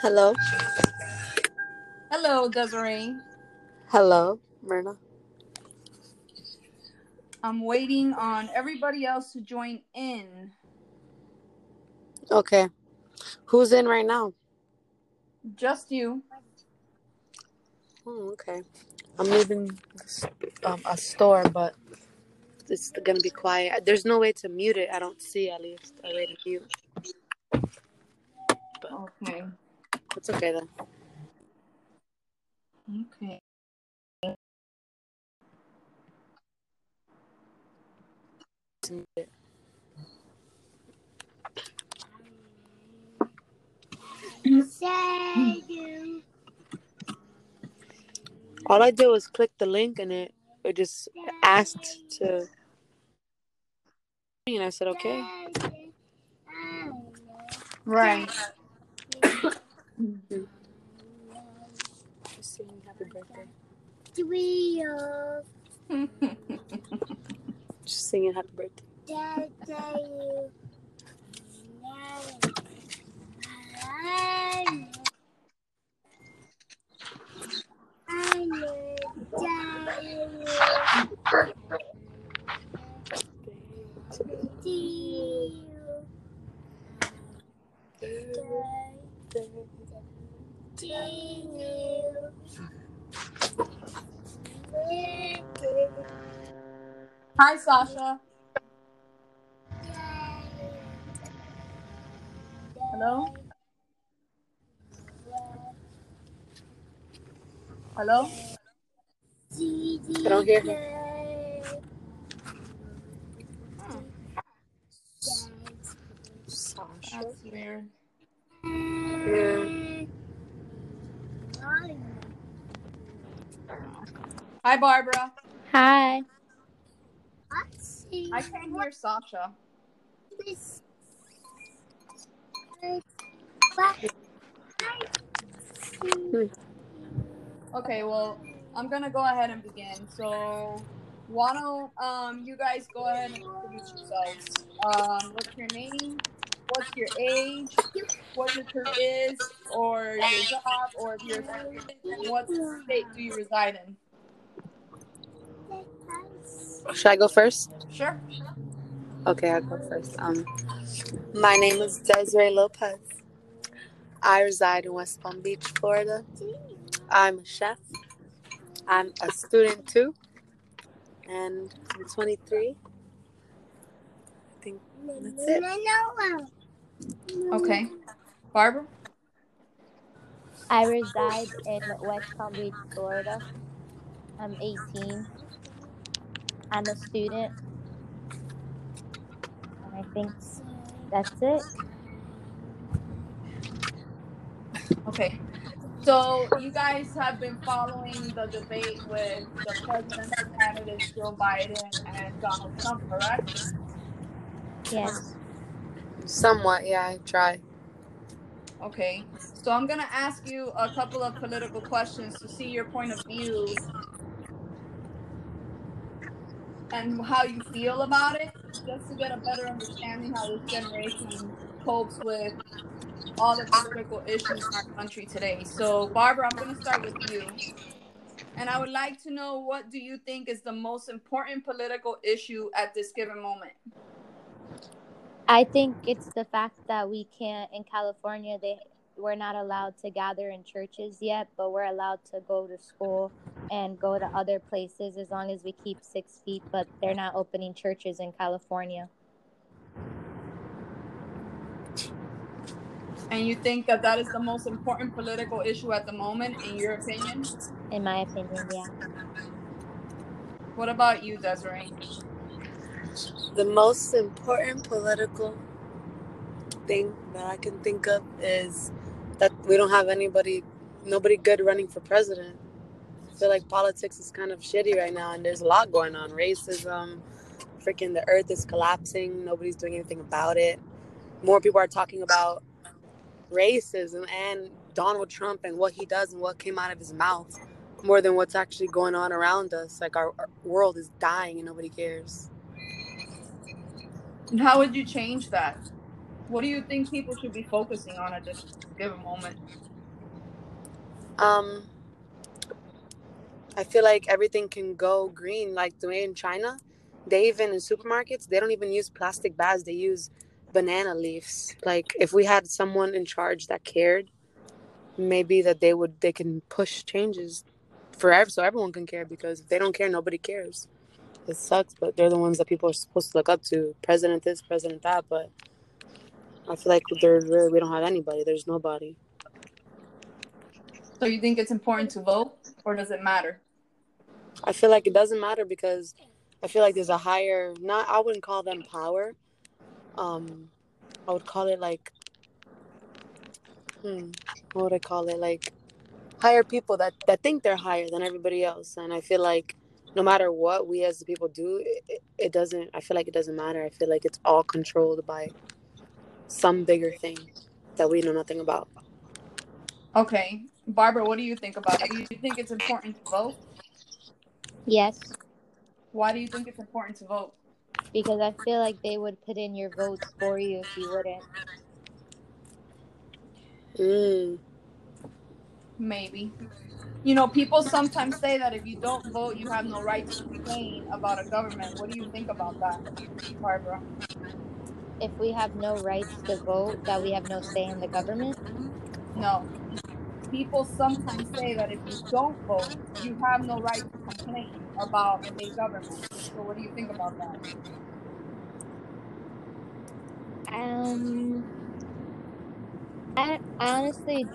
Hello. Hello, Desiree. Hello, Myrna. I'm waiting on everybody else to join in. Okay. Who's in right now? Just you. Oh, okay. I'm leaving um, a store, but it's gonna be quiet. There's no way to mute it. I don't see at least a way to mute. But Okay. It's okay then. Okay. To mute it. All I did was click the link and it it just asked to. And I said okay. Right. Just singing happy birthday. Just singing happy birthday. Hi, Sasha. Hello? Hello? I don't hear her. Sasha. That's weird. Yeah. Hi, Barbara. Hi. I can't hear Sasha. Okay, well, I'm gonna go ahead and begin. So, why don't um you guys go ahead and introduce yourselves? Um, what's your name? What's your age? What your career is, or your job, or if you're a student, and what state do you reside in? Should I go first? Sure. Okay, I'll go first. Um, my name is Desiree Lopez. I reside in West Palm Beach, Florida. I'm a chef. I'm a student too, and I'm 23. I think that's it. Okay. Barbara. I reside in West Palm Beach, Florida. I'm 18. I'm a student. And I think that's it. Okay. So you guys have been following the debate with the presidential candidates Joe Biden and Donald Trump, correct? Yes. Somewhat, yeah. I try. Okay. So I'm gonna ask you a couple of political questions to see your point of view and how you feel about it, just to get a better understanding how this generation copes with all the political issues in our country today. So Barbara, I'm gonna start with you. And I would like to know what do you think is the most important political issue at this given moment? I think it's the fact that we can't in California they we're not allowed to gather in churches yet, but we're allowed to go to school and go to other places as long as we keep six feet. But they're not opening churches in California. And you think that that is the most important political issue at the moment, in your opinion? In my opinion, yeah. What about you, Desiree? The most important political thing that I can think of is that we don't have anybody, nobody good running for president. I feel like politics is kind of shitty right now, and there's a lot going on. Racism, freaking the earth is collapsing. Nobody's doing anything about it. More people are talking about racism and Donald Trump and what he does and what came out of his mouth more than what's actually going on around us. Like our, our world is dying and nobody cares. And how would you change that? What do you think people should be focusing on at this given moment? Um, I feel like everything can go green. Like the way in China, they even in supermarkets, they don't even use plastic bags. They use banana leaves. Like if we had someone in charge that cared, maybe that they would they can push changes forever so everyone can care because if they don't care, nobody cares. It sucks, but they're the ones that people are supposed to look up to. President this, president that, but I feel like there really we don't have anybody. There's nobody. So you think it's important to vote, or does it matter? I feel like it doesn't matter because I feel like there's a higher not I wouldn't call them power. Um I would call it like hmm, what would I call it? Like higher people that, that think they're higher than everybody else. And I feel like no matter what we as the people do, it, it doesn't I feel like it doesn't matter. I feel like it's all controlled by some bigger thing that we know nothing about. Okay. Barbara, what do you think about it? Do you think it's important to vote? Yes, Why do you think it's important to vote? because I feel like they would put in your votes for you if you wouldn't. Mm. Maybe. You know, people sometimes say that if you don't vote, you have no right to complain about a government. What do you think about that, Barbara? If we have no rights to vote, that we have no say in the government. No. People sometimes say that if you don't vote, you have no right to complain about a government. So, what do you think about that? Um, I, I honestly,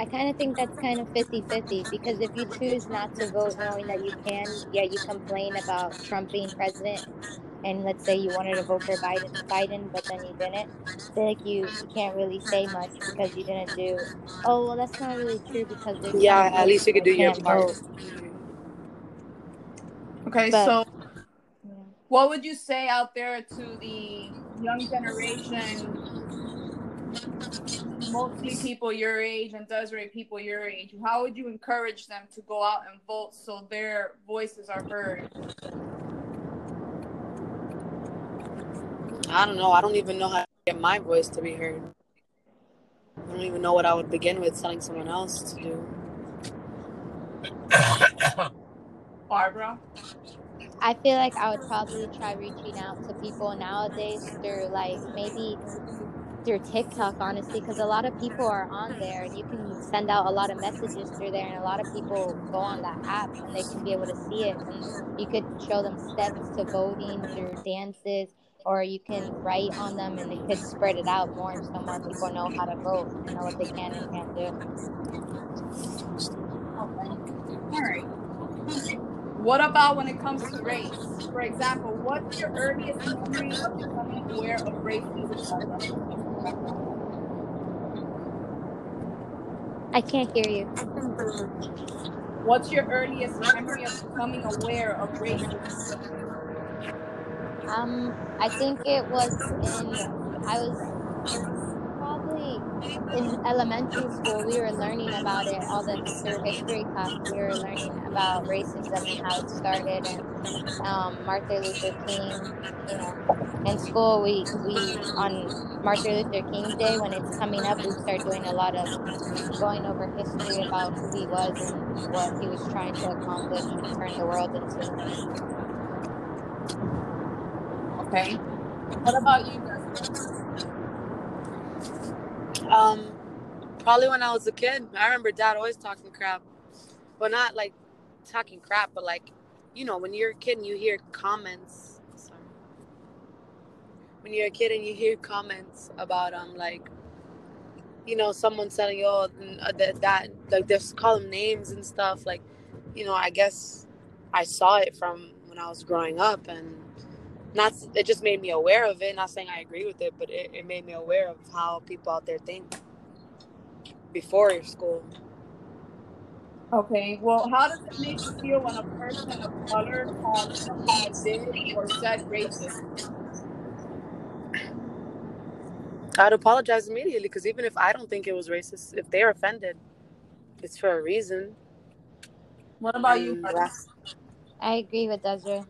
I kind of think that's kind of 50 50 because if you choose not to vote knowing that you can, yet you complain about Trump being president, and let's say you wanted to vote for Biden, Biden, but then you didn't. I feel like you, you can't really say much because you didn't do. Oh well, that's not really true because there's Yeah, at least you could do your part. vote. Okay, But- so Yeah. what would you say out there to the young generation, mostly people your age and Desiree people your age? How would you encourage them to go out and vote so their voices are heard? I don't know. I don't even know how to get my voice to be heard. I don't even know what I would begin with telling someone else to do. Barbara? I feel like I would probably try reaching out to people nowadays through like maybe through TikTok, honestly, because a lot of people are on there and you can send out a lot of messages through there, and a lot of people go on that app and they can be able to see it. And you could show them steps to voting through dances, or you can write on them and they could spread it out more so more people know how to vote and know what they can and can't do. All right. What about when it comes to race? For example, what's your earliest memory of becoming aware of racism? I can't hear you. What's your earliest memory of becoming aware of racism? Um, I think it was in I was probably in elementary school. We were learning about it all the through history class. We were learning about racism and how it started and um, Martin Luther King. You know, in school we we on Martin Luther King Day when it's coming up, we start doing a lot of going over history about who he was and what he was trying to accomplish and turn the world into. Okay. What about you? Um, probably when I was a kid. I remember dad always talking crap. Well, not like talking crap, but like, you know, when you're a kid and you hear comments. Sorry. When you're a kid and you hear comments about um like, you know, someone telling you oh, uh, that that like just call them names and stuff. Like, you know, I guess I saw it from when I was growing up and. Not, it just made me aware of it. Not saying I agree with it, but it, it made me aware of how people out there think before your school. Okay. Well, how does it make you feel when a person of color calls something did or said racist? I'd apologize immediately because even if I don't think it was racist, if they're offended, it's for a reason. What about you? And Barbara? that's- I agree with Desiree.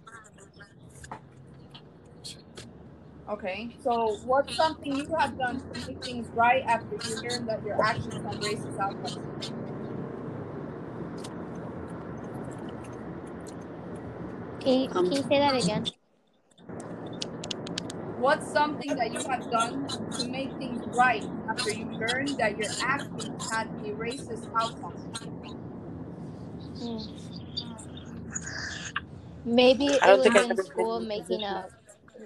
Okay. So what's something you have done to make things right after you learn that your actions have racist outcomes? Can you, can you say that again? What's something that you have done to make things right after you learned that your actions had a racist outcome? Hmm. Maybe it was in school making up.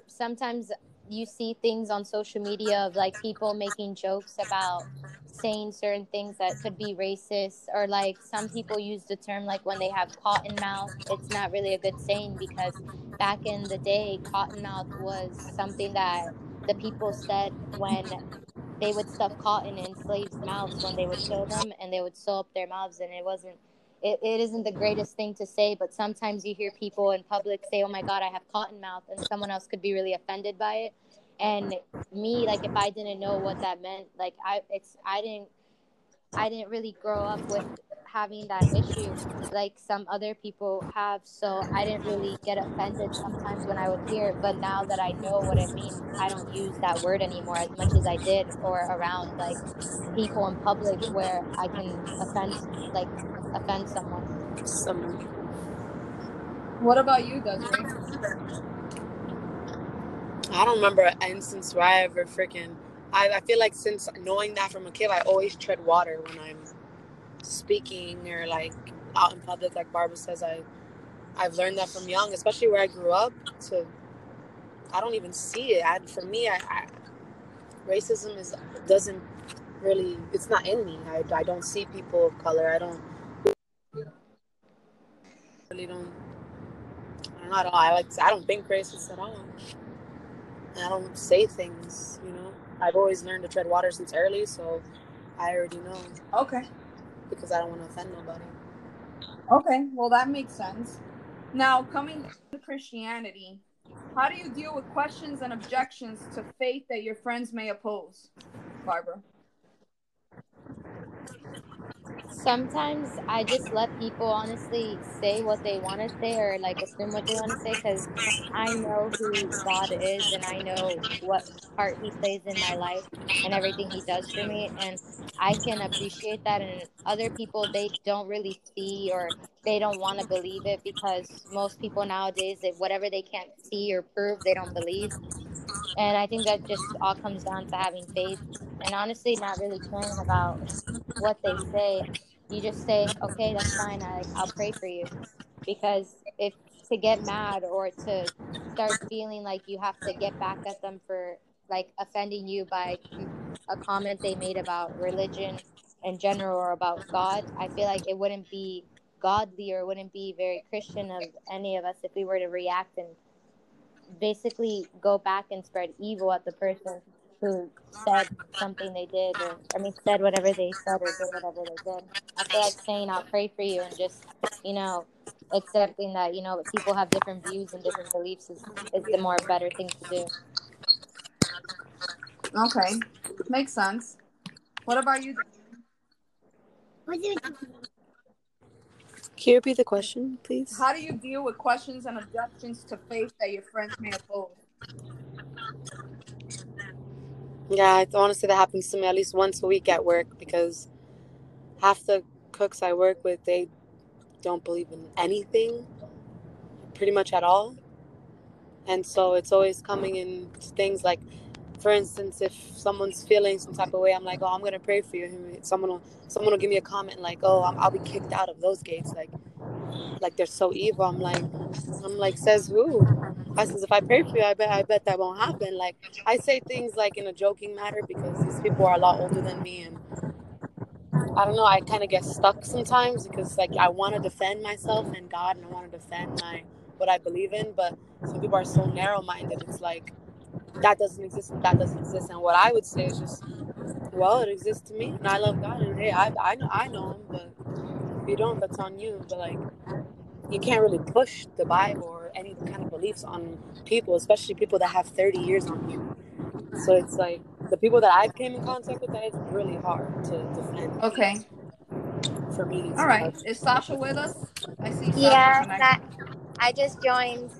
Sometimes you see things on social media of like people making jokes about saying certain things that could be racist, or like some people use the term like when they have cotton mouth. It's not really a good saying because back in the day, cotton mouth was something that the people said when they would stuff cotton in slaves' mouths when they would kill them and they would sew up their mouths and it wasn't it, it isn't the greatest thing to say but sometimes you hear people in public say oh my god i have cotton mouth and someone else could be really offended by it. And me like if i didn't know what that meant like i it's i didn't i didn't really grow up with having that issue like some other people have so i didn't really get offended sometimes when i would hear it but now that i know what it means i don't use that word anymore as much as i did or around like people in public where i can offend like offend someone Someone. What about you, Desiree? I don't remember an instance where I ever freaking. I, I feel like since knowing that from a kid, I always tread water when I'm speaking or like out in public. Like Barbara says, I I've learned that from young, especially where I grew up. To I don't even see it. I, for me, I, I racism is doesn't really. It's not in me. I, I don't see people of color. I don't really don't. I don't know. I don't, I like. I don't think racist at all. I don't say things. You know. I've always learned to tread water since early, so I already know Okay. Because I don't want to offend nobody. Okay. Well, that makes sense. Now, coming to Christianity, how do you deal with questions and objections to faith that your friends may oppose, Barbara? Sometimes I just let people honestly say what they want to say or like assume what they want to say because I know who God is and I know what part He plays in my life and everything He does for me. And I can appreciate that. And other people, they don't really see or they don't want to believe it because most people nowadays, if whatever they can't see or prove, they don't believe. And I think that just all comes down to having faith and honestly not really caring about what they say. You just say, okay, that's fine. I, I'll pray for you. Because if to get mad or to start feeling like you have to get back at them for like offending you by a comment they made about religion in general or about God, I feel like it wouldn't be godly or wouldn't be very Christian of any of us if we were to react and basically go back and spread evil at the person who said something they did or I mean said whatever they said or did whatever they did. I feel like saying I'll pray for you and just, you know, accepting that, you know, people have different views and different beliefs is, is the more better thing to do. Okay. Makes sense. What about you? Can you repeat the question, please? How do you deal with questions and objections to faith that your friends may oppose? Yeah, I want to say that happens to me at least once a week at work because half the cooks I work with, they don't believe in anything pretty much at all. And so it's always coming in things like, for instance, if someone's feeling some type of way, I'm like, oh, I'm to pray for you. Someone will, someone will give me a comment like, oh, I'm, I'll be kicked out of those gates. Like, like they're so evil. I'm like, I'm like, says who? I says, if I pray for you, I bet, I bet that won't happen. Like, I say things like in a joking matter because these people are a lot older than me, and I don't know. I kind of get stuck sometimes because like I want to defend myself and God, and I want to defend my what I believe in, but some people are so narrow-minded. It's like that doesn't exist, and that doesn't exist. And what I would say is just, well, it exists to me, and I love God, and hey, I I know I know Him, but if you don't, that's on you. But like, you can't really push the Bible or any kind of beliefs on people, especially people that have 30 years on you. So it's like the people that I came in contact with, that it's really hard to defend. Okay. For me. All right. Is Sasha with us? I see Sasha Yeah, connected. I just joined.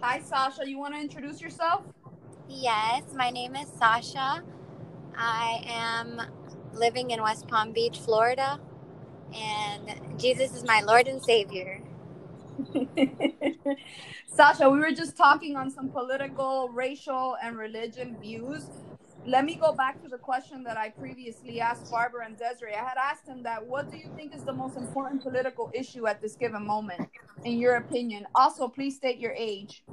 Hi, Sasha. You want to introduce yourself? Yes, my name is Sasha. I am living in West Palm Beach, Florida, and Jesus is my Lord and Savior. Sasha, we were just talking on some political, racial, and religion views. Let me go back to the question that I previously asked Barbara and Desiree. I had asked them that what do you think is the most important political issue at this given moment, in your opinion? Also, please state your age.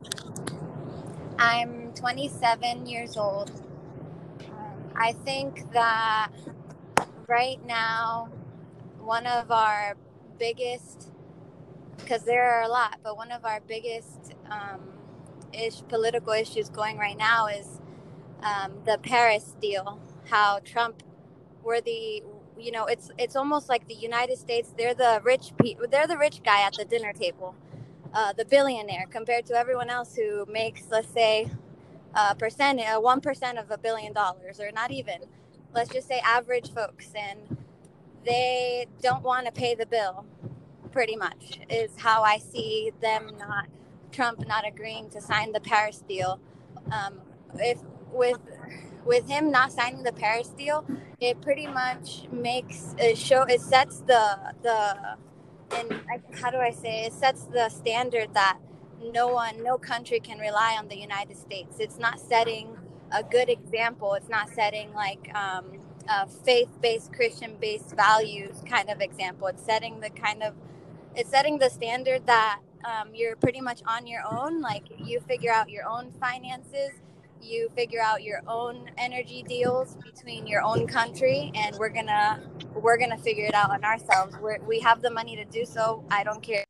I'm 27 years old. Um, I think that right now, one of our biggest, because there are a lot, but one of our biggest um, ish, political issues going right now is um, the Paris deal. How Trump, were the, you know, it's it's almost like the United States. They're the rich people. They're the rich guy at the dinner table, uh, the billionaire compared to everyone else who makes, let's say, a percent, one percent of a billion dollars, or not even. Let's just say average folks, and they don't want to pay the bill pretty much is how I see them not Trump not agreeing to sign the Paris deal. Um, if with with him not signing the Paris deal, it pretty much makes it show it sets the the and I, how do I say it? sets the standard that no one no country can rely on the United States. It's not setting a good example. It's not setting like um, a faith-based Christian-based values kind of example. It's setting the kind of it's setting the standard that um, you're pretty much on your own. Like you figure out your own finances, you figure out your own energy deals between your own country, and we're gonna we're gonna figure it out on ourselves. We're, we have the money to do so. I don't care.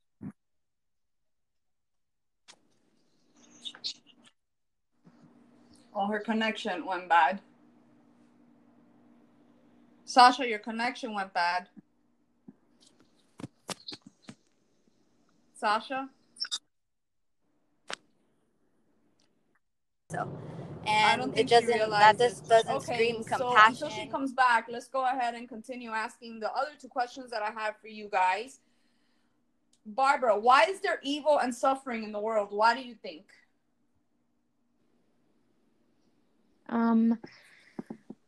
Oh, her connection went bad. Sasha, your connection went bad. Sasha? So, I and don't it think she doesn't that just it. doesn't Okay, scream so compassion. until she comes back, let's go ahead and continue asking the other two questions that I have for you guys. Barbara, why is there evil and suffering in the world? Why do you think? Um,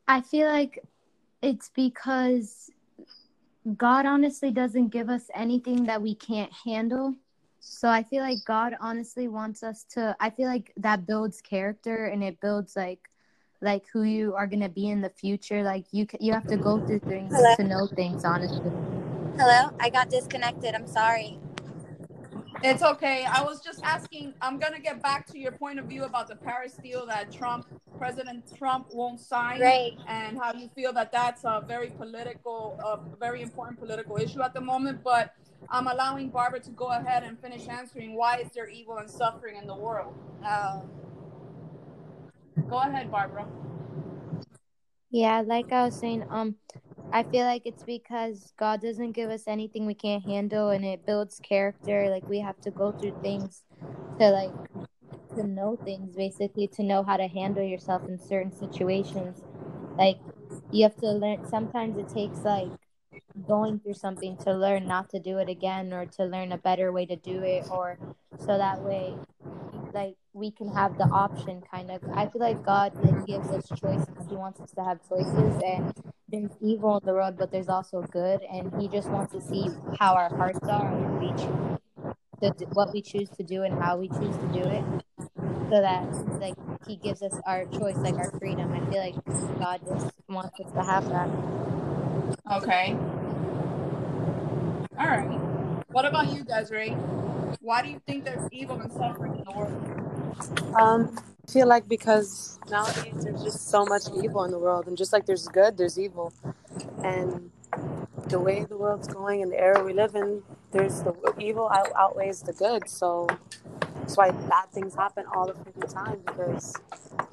I feel like it's because God honestly doesn't give us anything that we can't handle. So I feel like God honestly wants us to I feel like that builds character and it builds like like who you are going to be in the future. Like you you have to go through things Hello? to know things honestly. Hello, I got disconnected. I'm sorry. It's okay. I was just asking. I'm gonna get back to your point of view about the Paris deal that Trump, President Trump, won't sign, Right. and how you feel that that's a very political, a very important political issue at the moment. But I'm allowing Barbara to go ahead and finish answering. Why is there evil and suffering in the world? Oh, Go ahead, Barbara. Yeah, like I was saying, um, I feel like it's because God doesn't give us anything we can't handle, and it builds character. Like we have to go through things to like to know things, basically, to know how to handle yourself in certain situations. Like you have to learn. Sometimes it takes like going through something to learn not to do it again, or to learn a better way to do it, or so that way like we can have the option kind of. I feel like god like gives us choices. He wants us to have choices and there's evil in the world but there's also good. And he just wants to see how our hearts are and we choose to what we choose to do and how we choose to do it. So that like he gives us our choice like our freedom. I feel like god just wants us to have that. Okay. What about you, Desiree? Why do you think there's evil and suffering in the world? Um, I feel like because nowadays there's just so much evil in the world, and just like there's good, there's evil, and the way the world's going and the era we live in, there's the evil out- outweighs the good. So that's why bad things happen all the freaking time. Because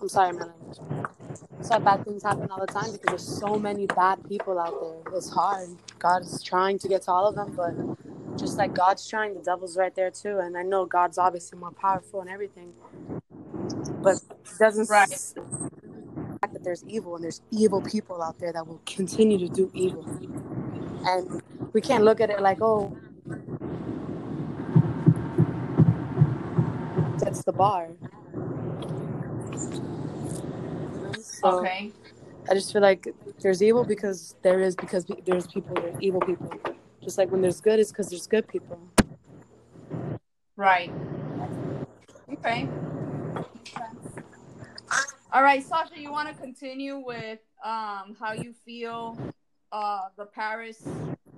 I'm sorry, language. That's why bad things happen all the time because there's so many bad people out there. It's hard. God is trying to get to all of them, but just like God's trying, the devil's right there too. And I know God's obviously more powerful and everything, but it doesn't Right. s- fact that there's evil and there's evil people out there that will continue to do evil. And we can't look at it like, oh, that's the bar. So Okay. I just feel like there's evil because there is because there's people, there's evil people. Just like when there's good, it's because there's good people. Right. Okay. All right, Sasha, you want to continue with um, how you feel uh, the Paris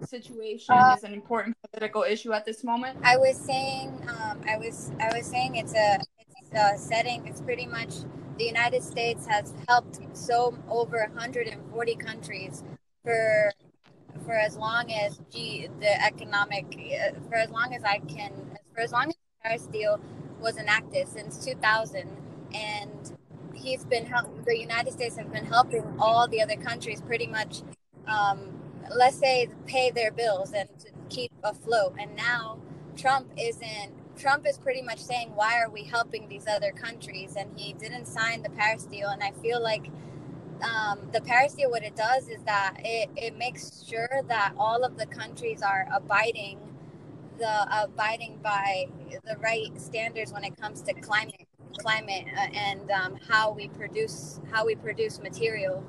situation Uh, is an important political issue at this moment? I was saying, um, I was, I was saying, it's a, it's a setting. It's pretty much the United States has helped so over 140 countries for, for as long as G, the economic, uh, for as long as I can, for as long as the Paris deal was enacted since 2000, and he's been help. The United States have been helping all the other countries pretty much. Um, let's say pay their bills and keep afloat and now trump isn't trump is pretty much saying why are we helping these other countries and he didn't sign the paris deal and i feel like um, the paris deal what it does is that it, it makes sure that all of the countries are abiding the abiding by the right standards when it comes to climate climate uh, and um, how we produce how we produce material.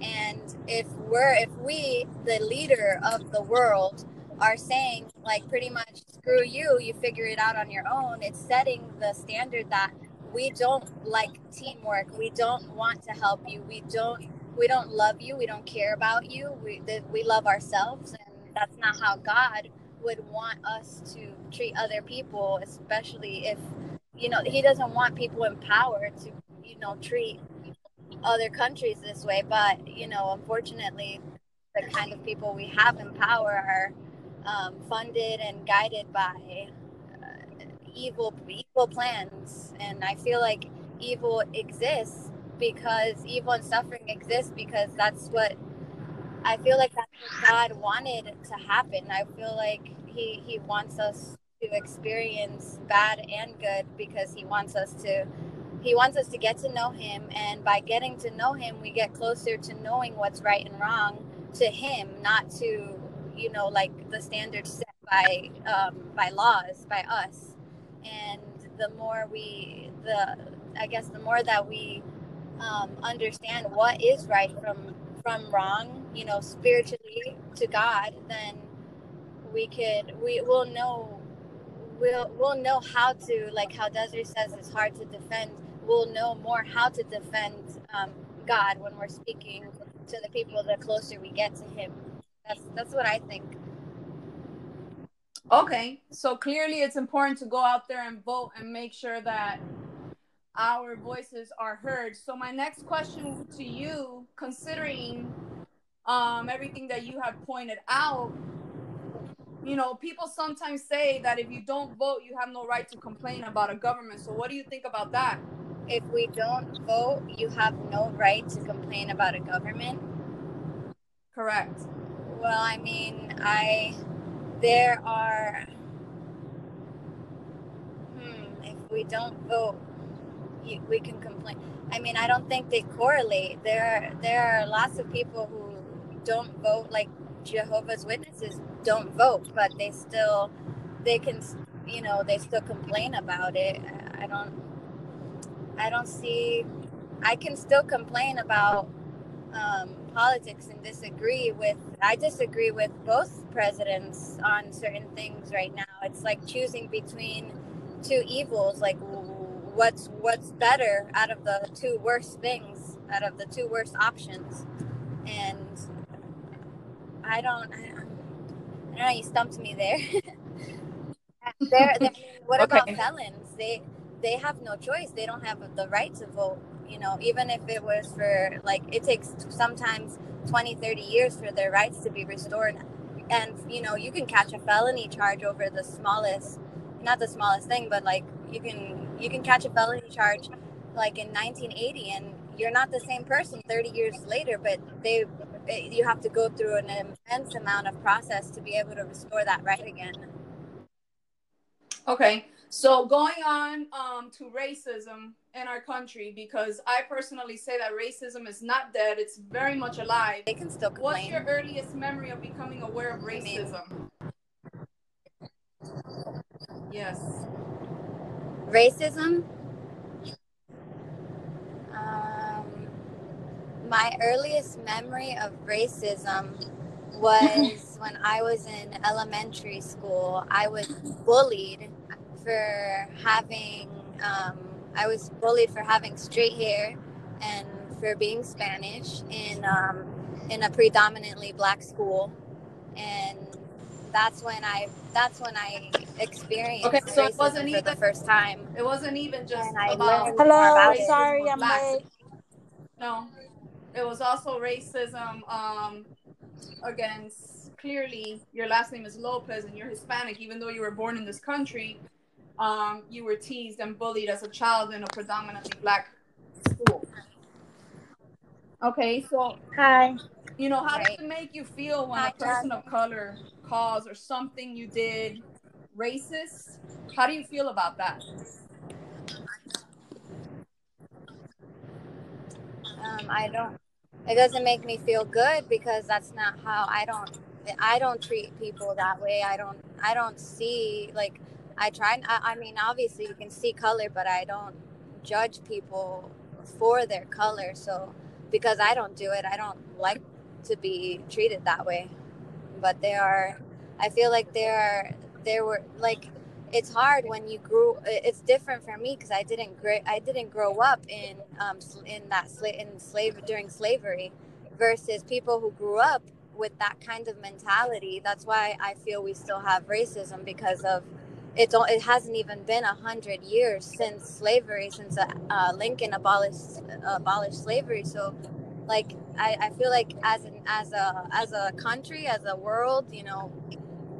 And if we're if we the leader of the world are saying like pretty much screw you you figure it out on your own it's setting the standard that we don't like teamwork. We don't want to help you. We don't we don't love you. We don't care about you. We that we love ourselves and that's not how god would want us to treat other people especially if you know he doesn't want people in power to you know treat other countries this way. But you know unfortunately the kind of people we have in power are um, funded and guided by evil evil plans. And i feel like evil exists because evil and suffering exists because that's what i feel like that's what god wanted to happen. I feel like he he wants us to experience bad and good because he wants us to he wants us to get to know him. And by getting to know him we get closer to knowing what's right and wrong to him not to you know like the standards set by um, by laws by us and the more we the i guess the more that we um, understand what is right from from wrong you know spiritually to god then we could we will know we'll we'll know how to like how Desiree says it's hard to defend we'll know more how to defend um, God when we're speaking to the people the closer we get to Him. That's that's what I think. Okay, so clearly it's important to go out there and vote and make sure that our voices are heard. So my next question to you, considering um, everything that you have pointed out, you know, people sometimes say that if you don't vote, you have no right to complain about a government. So what do you think about that? If we don't vote, you have no right to complain about a government. Correct. Well, I mean, I there are hmm, if we don't vote, we can complain. I mean, I don't think they correlate. There are there are lots of people who don't vote like Jehovah's Witnesses don't vote, but they still they can you know, they still complain about it. I don't I don't see I can still complain about um, politics and disagree with I disagree with both presidents on certain things right now. It's like choosing between two evils. Like what's what's better out of the two worst things, out of the two worst options, and I don't. I, I don't know. You stumped me there. there, there what Okay. about felons? They they have no choice. They don't have the right to vote. You know, even if it was for like it takes sometimes 20, 30 years for their rights to be restored. And you know, you can catch a felony charge over the smallest, not the smallest thing, but like you can you can catch a felony charge like in 1980 and you're not the same person 30 years later, but they eh, you have to go through an immense amount of process to be able to restore that right again. Okay, so going on um, to racism in our country, because I personally say that racism is not dead; it's very much alive. They can still What's your earliest memory of becoming aware of racism? Yes. Racism. Um, my earliest memory of racism was when I was in elementary school. I was bullied for having Um, I was bullied for having straight hair and for being Spanish in um, in a predominantly black school, and that's when I that's when I experienced Okay, so it racism wasn't for the first time. It wasn't even just And I about learned Hello, Racism sorry, I'm blacks. late. No, it was also racism um, against clearly your last name is Lopez and you're Hispanic, even though you were born in this country. Um, you were teased and bullied as a child in a predominantly black school. Okay, so Hi. you know how does it make you feel when Hi, a person of color calls or something you did racist? How do you feel about that? Um, I don't. It doesn't make me feel good because that's not how I don't. I don't treat people that way. I don't. I don't see like. I try. I, I mean, obviously you can see color, but I don't judge people for their color. So because I don't do it, I don't like to be treated that way. But there are. I feel like there are. There were like it's hard when you grew it's different for me because i didn't grow i didn't grow up in um in that in slave during slavery versus people who grew up with that kind of mentality that's why i feel we still have racism because of all it hasn't even been a hundred years since slavery since uh, uh, lincoln abolished abolished slavery. So like I, I feel like as an as a as a country as a world you know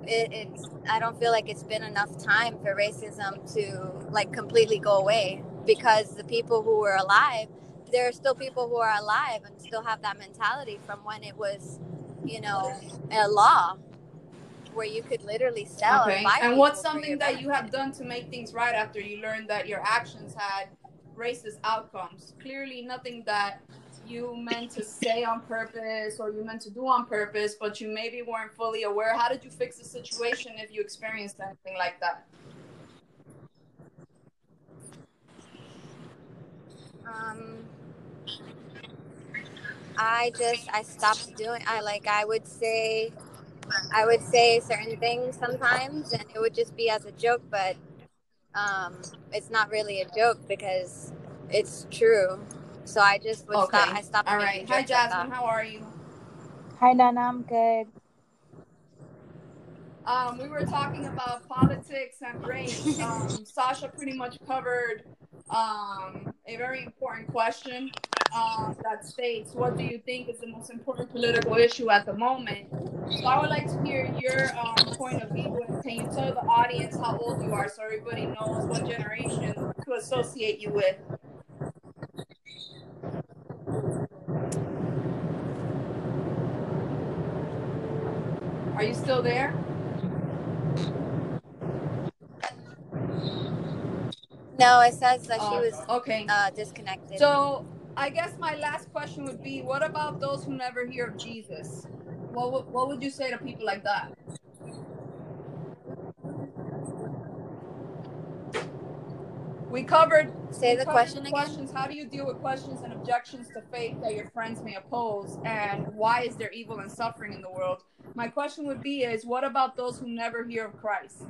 it, it's I don't feel like it's been enough time for racism to like completely go away because the people who were alive, there are still people who are alive and still have that mentality from when it was, you know, a law where you could literally sell Okay. and buy And what's something that you have done to make things right after you learned that your actions had racist outcomes? Clearly, nothing that you meant to say on purpose or you meant to do on purpose, but you maybe weren't fully aware. How did you fix the situation if you experienced anything like that? Um, I just I stopped doing. I like I would say, I would say certain things sometimes, and it would just be as a joke, but um, it's not really a joke because it's true. So I just would Okay. stop. I stopped. All making right. Hi, Jasmine. How are you? Hi, Nana, I'm good. Um, we were talking about politics and race. Um, Sasha pretty much covered um, a very important question um, that states, "What do you think is the most important political issue at the moment?" So I would like to hear your um, point of view, and can you tell the audience how old you are so everybody knows what generation to associate you with? Are you still there? No, it says that she Oh, was okay. uh, disconnected. So I guess my last question would be, what about those who never hear of Jesus? What would, what would you say to people like that? We covered Say we the covered question the again. questions. How do you deal with questions and objections to faith that your friends may oppose, and why is there evil and suffering in the world? My question would be: Is what about those who never hear of Christ?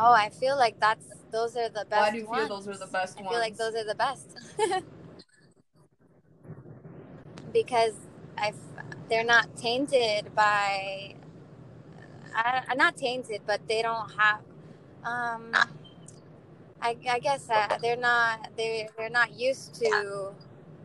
Oh, I feel like that's those are the best. Why do you feel those are the best I ones? I feel like those are the best because I they're not tainted by. I, I'm not tainted, but they don't have. Um, I, I guess uh, they're not they they're not used to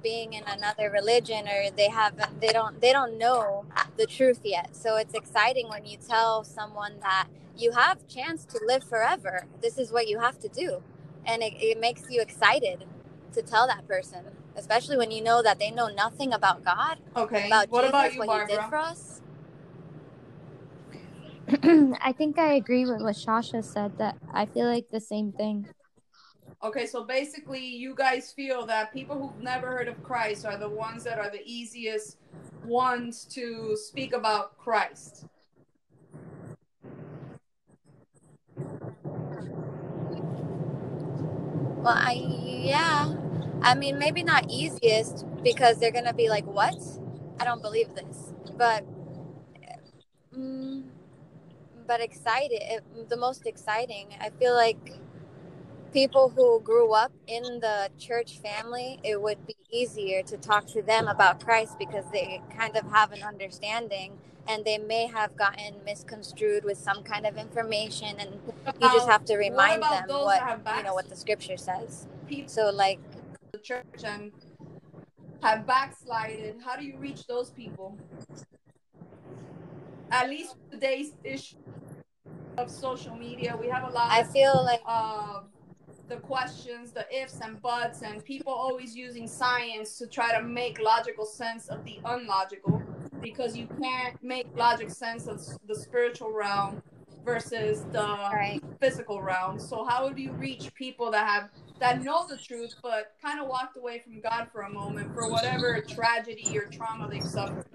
being in another religion or they haven't they don't they don't know the truth yet so it's exciting when you tell someone that you have chance to live forever this is what you have to do and it, it makes you excited to tell that person especially when you know that they know nothing about god okay. about what jesus about you, what he did for us I think I agree with what Sasha said that I feel like the same thing. Okay, so basically, you guys feel that people who've never heard of Christ are the ones that are the easiest ones to speak about Christ. Well i yeah i mean maybe not easiest because they're gonna be like what i don't believe this but mm, but excited. The most exciting. I feel like people who grew up in the church family, it would be easier to talk to them about Christ because they kind of have an understanding and they may have gotten misconstrued with some kind of information and you just have to remind what them what you know what the scripture says. People so like the church and have backslided. How do you reach those people? At least today's issue of social media, we have a lot. I feel like of the questions, the ifs and buts, and people always using science to try to make logical sense of the unlogical because you can't make logic sense of the spiritual realm versus the right. physical realm. So how do you reach people that have that know the truth but kind of walked away from God for a moment for whatever tragedy or trauma they've suffered?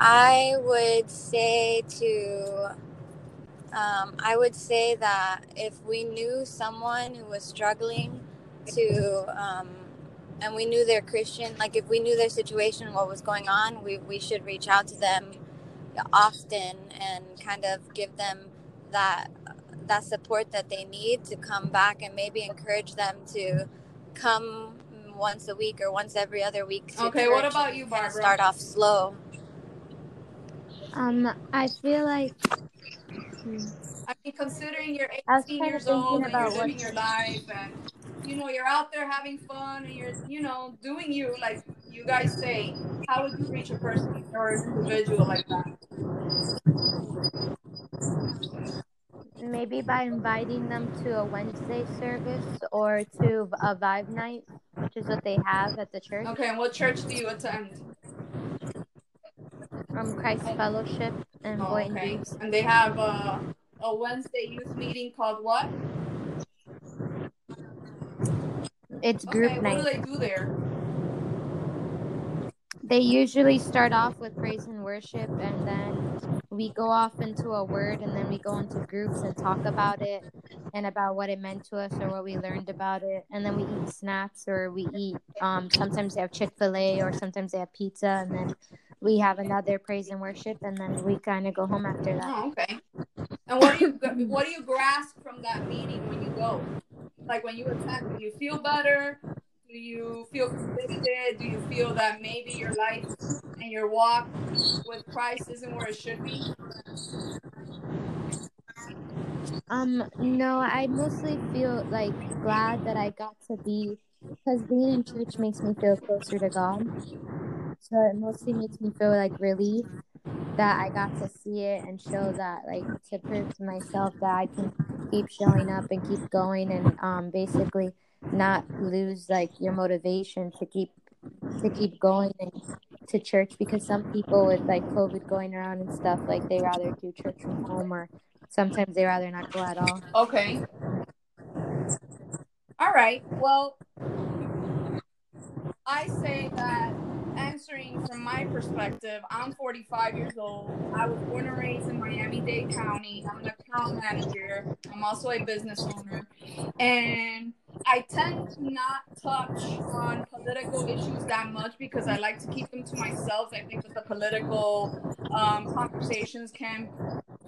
I would say to, um, I would say that if we knew someone who was struggling to, um, and we knew they're Christian, like if we knew their situation, what was going on, we, we should reach out to them often and kind of give them that that support that they need to come back and maybe encourage them to come once a week or once every other week. okay, what about you, Barbara? Start off slow. Um, I feel like. I mean, considering you're 18 years old and you're living your life, and you know you're out there having fun, and you're you know doing you like you guys say, how would you reach a person or an individual like that? Maybe by inviting them to a Wednesday service or to a Vibe night, which is what they have at the church. Okay, and what church do you attend? from Christ Fellowship and oh, Boynton okay. Beach. And they have a, a Wednesday youth meeting called what? It's group okay, night. What do they do there? They usually start off with praise and worship, and then we go off into a word, and then we go into groups and talk about it and about what it meant to us or what we learned about it. And then we eat snacks or we eat. Um, sometimes they have Chick Fil A or sometimes they have pizza, and then we have another praise and worship, and then we kind of go home after that. Oh, okay. And what do you what do you grasp from that meeting when you go? Like when you attend, do you feel better? Do you feel convicted? Do you feel that maybe your life and your walk with Christ isn't where it should be? Um, no, I mostly feel like glad that I got to be because being in church makes me feel closer to God. So it mostly makes me feel like relief that I got to see it and show that, like, to prove to myself that I can keep showing up and keep going and um, basically not lose like your motivation to keep to keep going and to church because some people with like COVID going around and stuff like they rather do church from home or sometimes they rather not go at all. Okay. All right. Well, I say that answering from my perspective, I'm 45 years old. I was born and raised in Miami Dade County. I'm an account manager. I'm also a business owner. And I tend to not touch on political issues that much because I like to keep them to myself. I think that the political um, conversations can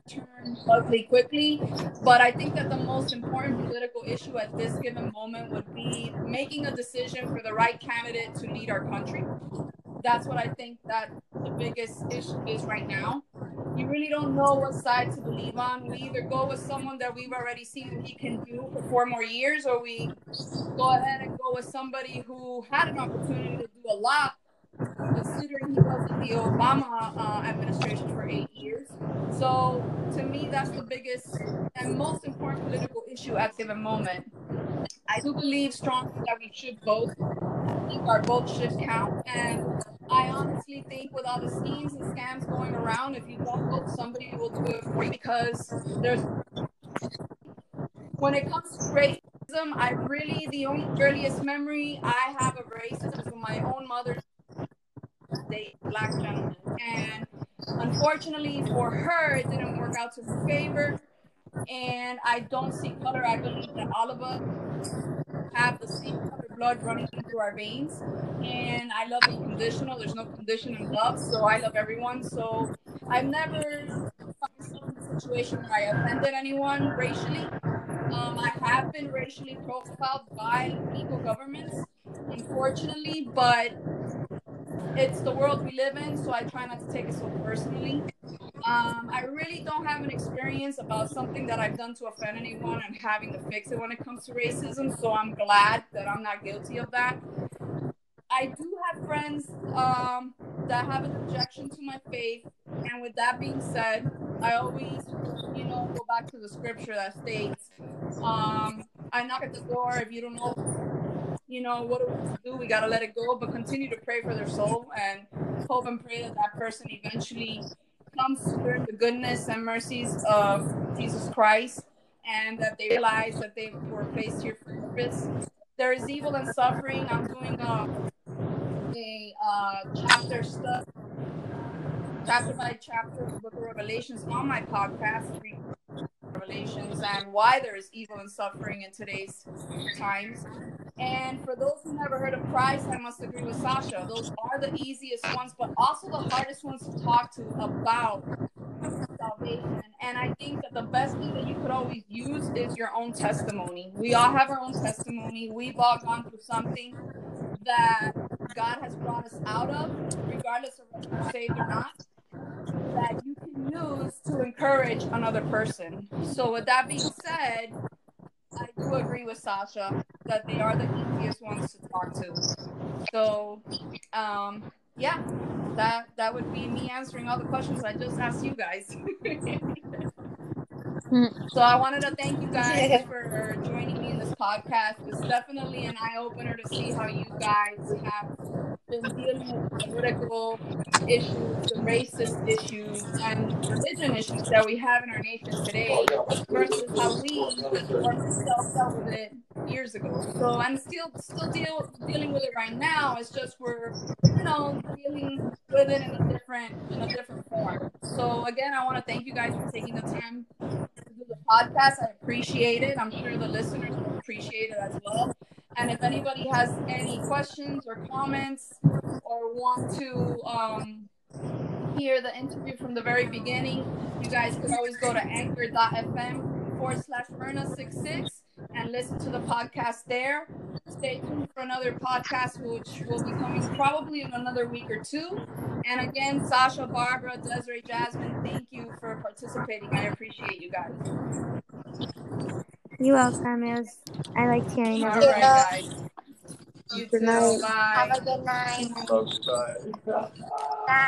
turn ugly quickly. But I think that the most important political issue at this given moment would be making a decision for the right candidate to lead our country that's what I think that the biggest issue is right now. You really don't know what side to believe on. We either go with someone that we've already seen he can do for four more years, or we go ahead and go with somebody who had an opportunity to do a lot, considering he was in the Obama uh, administration for eight years. So to me, that's the biggest and most important political issue at the moment. I do believe strongly that we should vote think our vote should count. And I honestly think with all the schemes and scams going around, if you don't vote, somebody will do it for you because there's when it comes to racism, I really the only earliest memory I have of racism is from my own mother date black gentleman. And unfortunately for her, it didn't work out to her favor. And I don't see color. I believe that all of us have the same color blood running through our veins. And I love unconditional. There's no condition in love. So I love everyone. So I've never found myself in a situation where I offended anyone racially. Um, I have been racially profiled by evil governments, unfortunately, but it's the world we live in, so I try not to take it so personally. Um, I really don't have an experience about something that I've done to offend anyone and having to fix it when it comes to racism, so I'm glad that I'm not guilty of that. I do have friends um, that have an objection to my faith, and with that being said, I always, you know, go back to the scripture that states, um, "I knock at the door. If you don't know you know, what do we do? We got to let it go, but continue to pray for their soul and hope and pray that that person eventually comes through the goodness and mercies of Jesus Christ and that they realize that they were placed here for purpose. There is evil and suffering. I'm doing a, a uh, chapter stuff, chapter by chapter of the book of Revelations on my podcast, Revelations, and why there is evil and suffering in today's times. And for those who never heard of Christ, I must agree with Sasha. Those are the easiest ones, but also the hardest ones to talk to about salvation. And I think that the best thing that you could always use is your own testimony. We all have our own testimony. We've all gone through something that God has brought us out of, regardless of whether we're saved or not, that you can use to encourage another person. So, with that being said, I do agree with Sasha that they are the easiest ones to talk to. So, um, yeah, that that would be me answering all the questions I just asked you guys. so I wanted to thank you guys for joining me in this podcast. It's definitely an eye opener to see how you guys have been dealing with political issues, the racist issues, and religion issues that we have in our nation today versus how we ourselves dealt with it years ago. So I'm still still deal, dealing with it right now. It's just we're you know dealing with it in a different in a different form. So again, I want to thank you guys for taking the time to do the podcast. I appreciate it. I'm sure the listeners will appreciate it as well. And if anybody has any questions or comments or want to um, hear the interview from the very beginning, you guys can always go to anchor.fm forward slash Myrna66 and listen to the podcast there. Stay tuned for another podcast, which will be coming probably in another week or two. And again, Sasha, Barbara, Desiree, Jasmine, thank you for participating. I appreciate you guys. You're welcome. It was, I liked hearing All everything. guys. You Good too. night. Bye. Have a good night. Bye.